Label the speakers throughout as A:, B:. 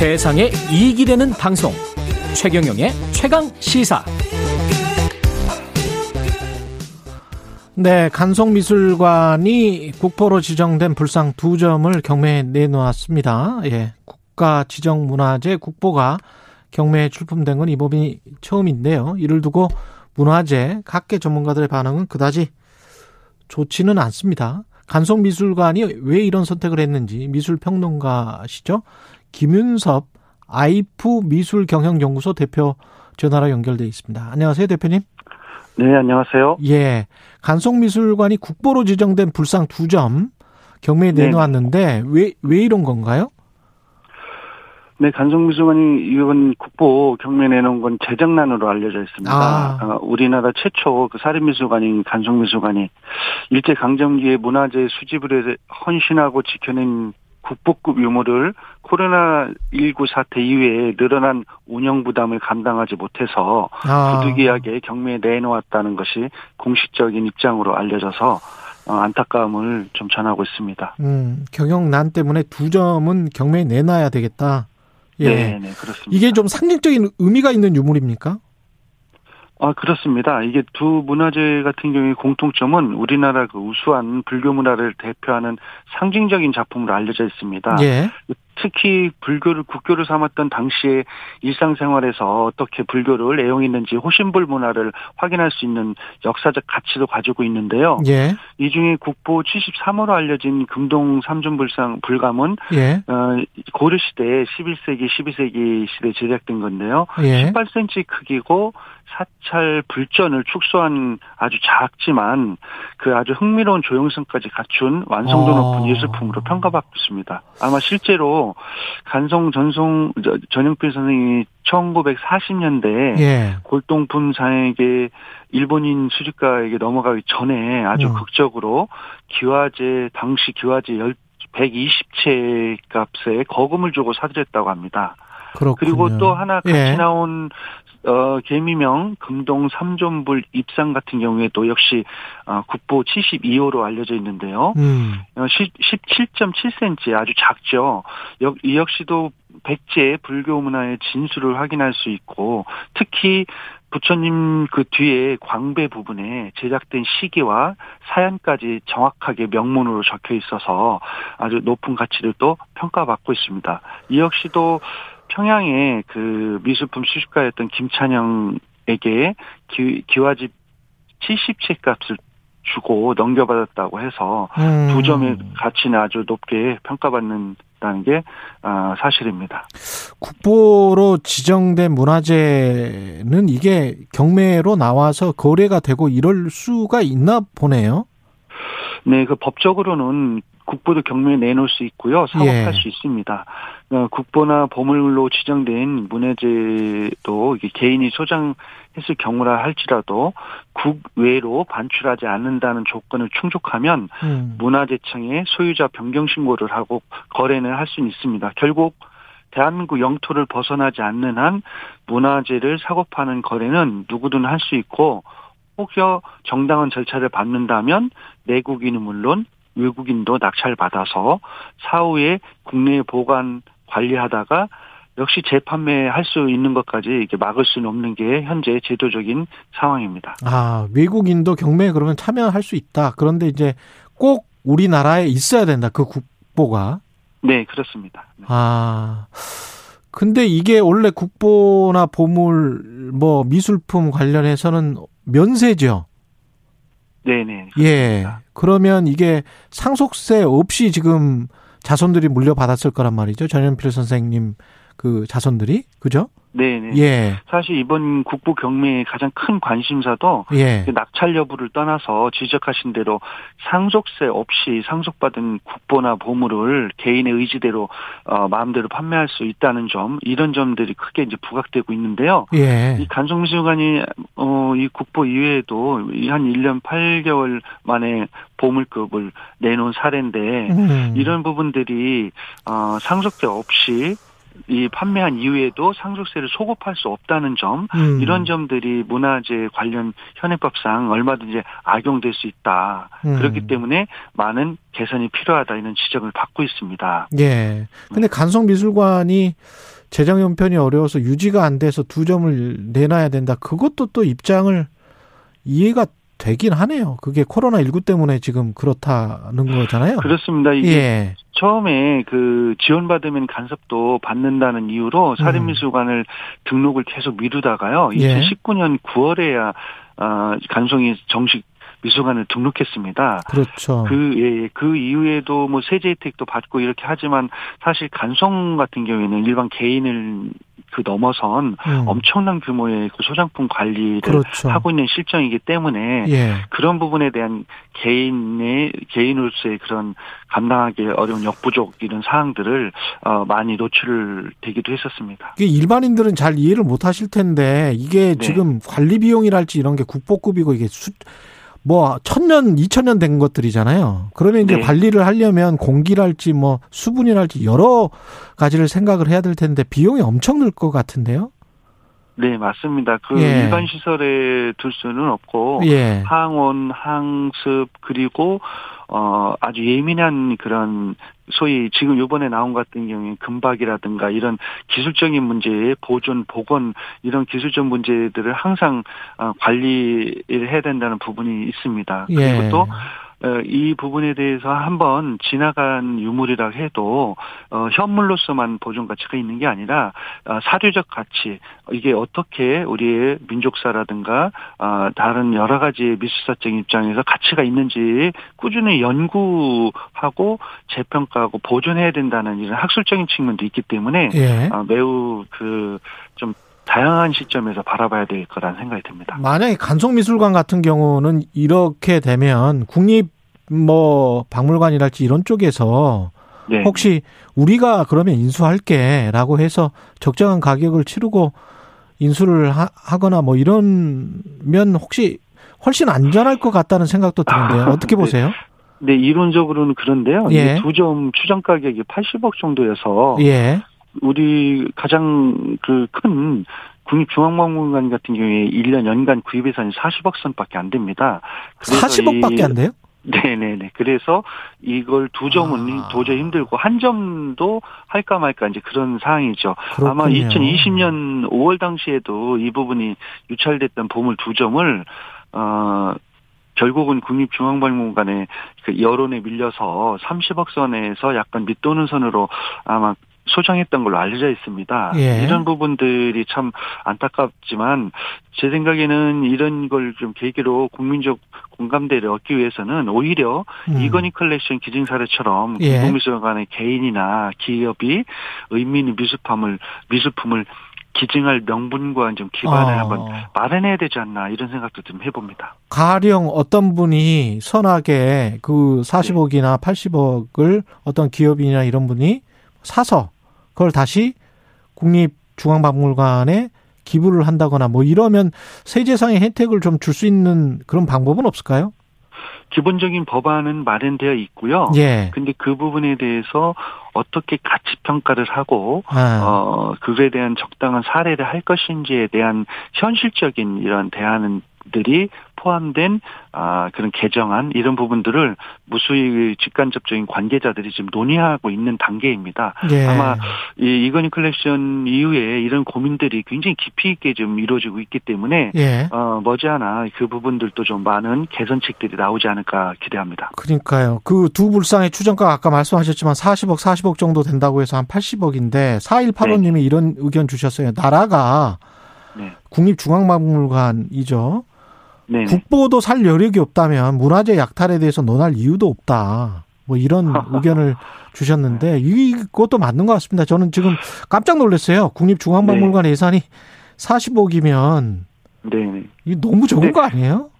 A: 세상에 이익이 되는 방송 최경영의 최강 시사
B: 네, 간송미술관이 국보로 지정된 불상 두 점을 경매에 내놓았습니다. 예, 국가 지정 문화재 국보가 경매에 출품된 건 이번이 처음인데요. 이를 두고 문화재 각계 전문가들의 반응은 그다지 좋지는 않습니다. 간송미술관이 왜 이런 선택을 했는지 미술평론가시죠? 김윤섭 아이프 미술경영연구소 대표 전화로 연결돼 있습니다. 안녕하세요, 대표님.
C: 네, 안녕하세요.
B: 예. 간송미술관이 국보로 지정된 불상 두 점 경매에
C: 네.
B: 내놓았는데 왜, 왜 이런 건가요?
C: 네, 간송미술관이 이번 국보 경매 내놓은 건 재정난으로 알려져 있습니다.
B: 아.
C: 어, 우리나라 최초 그 사립미술관인 간송미술관이 일제 강점기에 문화재 수집을 헌신하고 지켜낸 국보급 유물을 코로나19 사태 이후에 늘어난 운영 부담을 감당하지 못해서
B: 아.
C: 부득이하게 경매에 내놓았다는 것이 공식적인 입장으로 알려져서 어, 안타까움을 좀 전하고 있습니다.
B: 음, 경영난 때문에 두 점은 경매에 내놔야 되겠다. 예.
C: 네, 네, 그렇습니다.
B: 이게 좀 상징적인 의미가 있는 유물입니까?
C: 아, 그렇습니다. 이게 두 문화재 같은 경우에 공통점은 우리나라 그 우수한 불교 문화를 대표하는 상징적인 작품으로 알려져 있습니다.
B: 예.
C: 특히 불교를 국교를 삼았던 당시의 일상생활에서 어떻게 불교를 애용했는지 호신불 문화를 확인할 수 있는 역사적 가치도 가지고 있는데요.
B: 예.
C: 이 중에 국보 73호로 알려진 금동 삼존불상 불감은
B: 예.
C: 어, 고려 시대 11세기 12세기 시대 제작된 건데요.
B: 예.
C: 18cm 크기고 사찰 불전을 축소한 아주 작지만 그 아주 흥미로운 조형성까지 갖춘 완성도
B: 어.
C: 높은 예술품으로 평가받고 있습니다. 아마 실제로 간송 전송 저- 전영필 선생님이 1940년대
B: 예.
C: 골동품상에게 일본인 수집가에게 넘어가기 전에 아주
B: 음.
C: 극적으로 기와제 당시 기와제 120채 값에 거금을 주고 사들였다고 합니다.
B: 그렇군요.
C: 그리고 또 하나 같이
B: 예.
C: 나온 어 개미명 금동 삼존불 입상 같은 경우에도 역시 어 국보 72호로 알려져 있는데요.
B: 음.
C: 어, 17.7cm 아주 작죠. 역- 이 역시도 백제 불교 문화의 진수를 확인할 수 있고 특히 부처님 그 뒤에 광배 부분에 제작된 시기와 사연까지 정확하게 명문으로 적혀 있어서 아주 높은 가치를 또 평가받고 있습니다. 이 역시도 평양의 그 미술품 수집가였던 김찬영에게 기, 기와집 70채 값을 주고 넘겨받았다고 해서
B: 음.
C: 두 점의 가치는 아주 높게 평가받는다는 게 아, 사실입니다.
B: 국보로 지정된 문화재는 이게 경매로 나와서 거래가 되고 이럴 수가 있나 보네요.
C: 네, 그 법적으로는 국보도 경매에 내놓을 수 있고요. 사업할
B: 예.
C: 수 있습니다. 어, 국보나 보물로 지정된 문화재도 이게 개인이 소장했을 경우라 할지라도 국외로 반출하지 않는다는 조건을 충족하면
B: 음.
C: 문화재청에 소유자 변경 신고를 하고 거래는 할 수는 있습니다. 결국 대한민국 영토를 벗어나지 않는 한 문화재를 사고 파는 거래는 누구든 할 수 있고 혹여 정당한 절차를 밟는다면 내국인은 물론 외국인도 낙찰받아서 사후에 국내에 보관 관리하다가 역시 재판매할 수 있는 것까지 이렇게 막을 수는 없는 게 현재 제도적인 상황입니다.
B: 아, 외국인도 경매에 그러면 참여할 수 있다. 그런데 이제 꼭 우리나라에 있어야 된다. 그 국보가.
C: 네, 그렇습니다. 네.
B: 아. 근데 이게 원래 국보나 보물, 뭐, 미술품 관련해서는 면세죠.
C: 네네.
B: 예. 그러면 이게 상속세 없이 지금 자손들이 물려받았을 거란 말이죠. 전현필 선생님 그 자손들이. 그죠?
C: 네네.
B: 예.
C: 사실 이번 국보 경매의 가장 큰 관심사도
B: 예.
C: 그 낙찰 여부를 떠나서 지적하신 대로 상속세 없이 상속받은 국보나 보물을 개인의 의지대로 어, 마음대로 판매할 수 있다는 점 이런 점들이 크게 이제 부각되고 있는데요.
B: 예.
C: 이 간송미술관이 어, 이 국보 이외에도 이한 1년 8개월 만에 보물급을 내놓은 사례인데
B: 음.
C: 이런 부분들이 어, 상속세 없이 이 판매한 이후에도 상속세를 소급할 수 없다는 점
B: 음.
C: 이런 점들이 문화재 관련 현행법상 얼마든지 악용될 수 있다.
B: 음.
C: 그렇기 때문에 많은 개선이 필요하다 이런 지적을 받고 있습니다.
B: 예. 근데 간성미술관이 재정 형편이 어려워서 유지가 안 돼서 두 점을 내놔야 된다. 그것도 또 입장을 이해가 되긴 하네요. 그게 코로나 19 때문에 지금 그렇다는 거잖아요.
C: 그렇습니다. 이게
B: 예.
C: 처음에 그 지원받으면 간섭도 받는다는 이유로 사립미술관을 등록을 계속 미루다가요.
B: 예.
C: 2019년 9월에야 어, 간송이 정식 미술관을 등록했습니다.
B: 그렇죠.
C: 그, 예, 예. 그 이후에도 뭐 세제 혜택도 받고 이렇게 하지만 사실 간송 같은 경우에는 일반 개인을 그 넘어선
B: 음.
C: 엄청난 규모의 그 소장품 관리를
B: 그렇죠.
C: 하고 있는 실정이기 때문에
B: 예.
C: 그런 부분에 대한 개인의 개인으로서의 그런 감당하기 어려운 역부족 이런 사항들을 어 많이 노출되기도 했었습니다.
B: 이게 일반인들은 잘 이해를 못 하실 텐데 이게
C: 네.
B: 지금 관리 비용이랄지 이런 게 국보급이고 이게 수, 뭐 천년, 이천년 된 것들이잖아요. 그러면 이제
C: 네.
B: 관리를 하려면 공기랄지 뭐 수분이랄지 여러 가지를 생각을 해야 될 텐데 비용이 엄청 들것 같은데요.
C: 네, 맞습니다. 그
B: 예.
C: 일반 시설에 둘 수는 없고
B: 예.
C: 항온, 항습 그리고 어 아주 예민한 그런 소위 지금 요번에 나온 것 같은 경우에 금박이라든가 이런 기술적인 문제의 보존, 복원 이런 기술적 문제들을 항상 어, 관리를 해야 된다는 부분이 있습니다. 그리고
B: 예.
C: 또 어, 이 부분에 대해서 한번 지나간 유물이라 해도 어, 현물로서만 보존 가치가 있는 게 아니라 어, 사료적 가치 이게 어떻게 우리의 민족사라든가 어, 다른 여러 가지 미술사적 입장에서 가치가 있는지 꾸준히 연구하고 재평가하고 보존해야 된다는 이런 학술적인 측면도 있기 때문에
B: 예.
C: 어, 매우 그좀 다양한 시점에서 바라봐야 될 거라는 생각이 듭니다.
B: 만약에 간송미술관 같은 경우는 이렇게 되면 국립 뭐 박물관이랄지 이런 쪽에서
C: 네.
B: 혹시 우리가 그러면 인수할게라고 해서 적정한 가격을 치르고 인수를 하, 하거나 뭐 이런면 혹시 훨씬 안전할 것 같다는 생각도 드는데요. 어떻게
C: 네.
B: 보세요?
C: 네, 이론적으로는 그런데요.
B: 예.
C: 두 점 추정 가격이 80억 정도여서
B: 예.
C: 우리 가장 그 큰 국립중앙박물관 같은 경우에 1년 연간 구입 예산이 40억 선밖에 안 됩니다. 그래서
B: 40억밖에
C: 이-
B: 안 돼요?
C: 네네네. 그래서 이걸 두 점은
B: 아.
C: 도저히 힘들고 한 점도 할까 말까 이제 그런 상황이죠. 아마
B: 그렇군요.
C: 2020년 5월 당시에도 이 부분이 유찰됐던 보물 두 점을 어 결국은 국립중앙박물관의 그 여론에 밀려서 30억 선에서 약간 밑도는 선으로 아마 소정했던 걸로 알려져 있습니다.
B: 예.
C: 이런 부분들이 참 안타깝지만 제 생각에는 이런 걸 좀 계기로 국민적 공감대를 얻기 위해서는 오히려
B: 음.
C: 이건희 컬렉션 기증 사례처럼
B: 예.
C: 공공미술관의 개인이나 기업이 의미 있는 미술품을 미술품을 기증할 명분과 좀 기반을
B: 어.
C: 한번 마련해야 되지 않나 이런 생각도 좀 해봅니다.
B: 가령 어떤 분이 선하게 그 40억이나 80억을 어떤 기업이나 이런 분이 사서 그걸 다시 국립중앙박물관에 기부를 한다거나 뭐 이러면 세제상의 혜택을 좀 줄 수 있는 그런 방법은 없을까요?
C: 기본적인 법안은 마련되어 있고요.
B: 예.
C: 근데 그 부분에 대해서 어떻게 가치 평가를 하고
B: 아,
C: 어 그거에 대한 적당한 사례를 할 것인지에 대한 현실적인 이런 대안 들이 포함된 아 그런 개정안 이런 부분들을 무수히 직간접적인 관계자들이 지금 논의하고 있는 단계입니다.
B: 예.
C: 아마 이 이건희 컬렉션 이후에 이런 고민들이 굉장히 깊이 있게 좀 이루어지고 있기 때문에
B: 예.
C: 어 머지않아 그 부분들도 좀 많은 개선책들이 나오지 않을까 기대합니다.
B: 그러니까요. 그 두 불상의 추정가 아까 말씀하셨지만 40억, 40억 정도 된다고 해서 한 80억인데 4185님이 이런 의견 주셨어요. 나라가
C: 네.
B: 국립중앙박물관이죠.
C: 네.
B: 국보도 살 여력이 없다면 문화재 약탈에 대해서 논할 이유도 없다. 뭐 이런 의견을 주셨는데 이것도 맞는 것 같습니다. 저는 지금 깜짝 놀랐어요. 국립중앙박물관 예산이 40억이면
C: 네.
B: 이 너무 적은
C: 네.
B: 거 아니에요?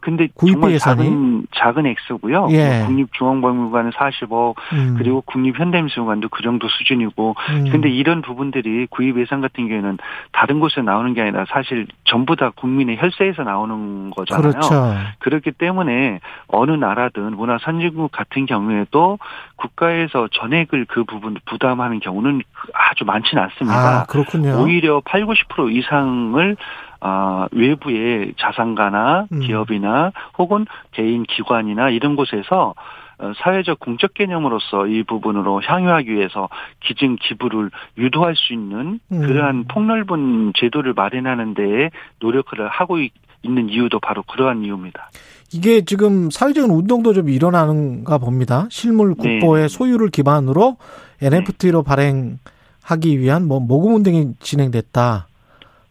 C: 근데 정말
B: 예산이?
C: 작은 작은 액수고요.
B: 예.
C: 뭐 국립중앙박물관은 40억
B: 음.
C: 그리고 국립현대미술관도 그 정도 수준이고
B: 음.
C: 근데 이런 부분들이 구입 예산 같은 경우에는 다른 곳에 나오는 게 아니라 사실 전부 다 국민의 혈세에서 나오는 거잖아요.
B: 그렇죠.
C: 그렇기 때문에 어느 나라든 문화 선진국 같은 경우에도 국가에서 전액을 그 부분 부담하는 경우는 아주 많지는 않습니다.
B: 아, 그렇군요.
C: 오히려 8, 90% 이상을 아, 외부의 자산가나
B: 음.
C: 기업이나 혹은 개인 기관이나 이런 곳에서 어, 사회적 공적 개념으로서 이 부분으로 향유하기 위해서 기증 기부를 유도할 수 있는
B: 음.
C: 그러한 폭넓은 제도를 마련하는 데에 노력을 하고 있- 있는 이유도 바로 그러한 이유입니다.
B: 이게 지금 사회적인 운동도 좀 일어나는가 봅니다. 실물
C: 네.
B: 국보의 소유를 기반으로 NFT로 발행하기 위한 뭐 모금 운동이 진행됐다.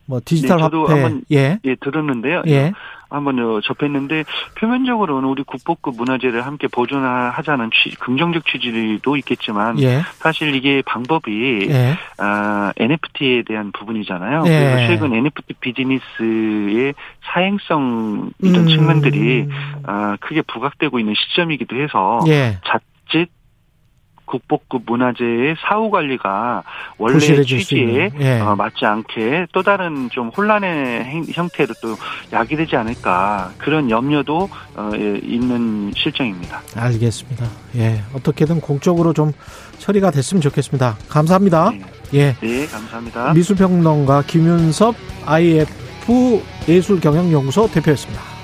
B: 뭐 디지털
C: 네, 저도
B: 화폐
C: 한번
B: 예.
C: 예, 들었는데요.
B: 예.
C: 한번 어, 접했는데 표면적으로는 우리 국보급 문화재를 함께 보존하자는 취, 긍정적 취지도 있겠지만
B: 예.
C: 사실 이게 방법이
B: 예.
C: 아, NFT에 대한 부분이잖아요.
B: 예.
C: 그래서 최근 NFT 비즈니스의 사행성 이런
B: 음.
C: 측면들이 아, 크게 부각되고 있는 시점이기도 해서
B: 예.
C: 자칫 국보급 문화재의 사후 관리가 원래 취지에.
B: 예.
C: 어, 맞지 않게 또 다른 좀 혼란의 행- 형태로 또 야기되지 않을까 그런 염려도 어, 예, 있는 실정입니다.
B: 알겠습니다. 예. 어떻게든 공적으로 좀 처리가 됐으면 좋겠습니다. 감사합니다.
C: 네,
B: 예.
C: 네, 감사합니다.
B: 미술평론가 김윤섭 IF 예술경영연구소 대표였습니다.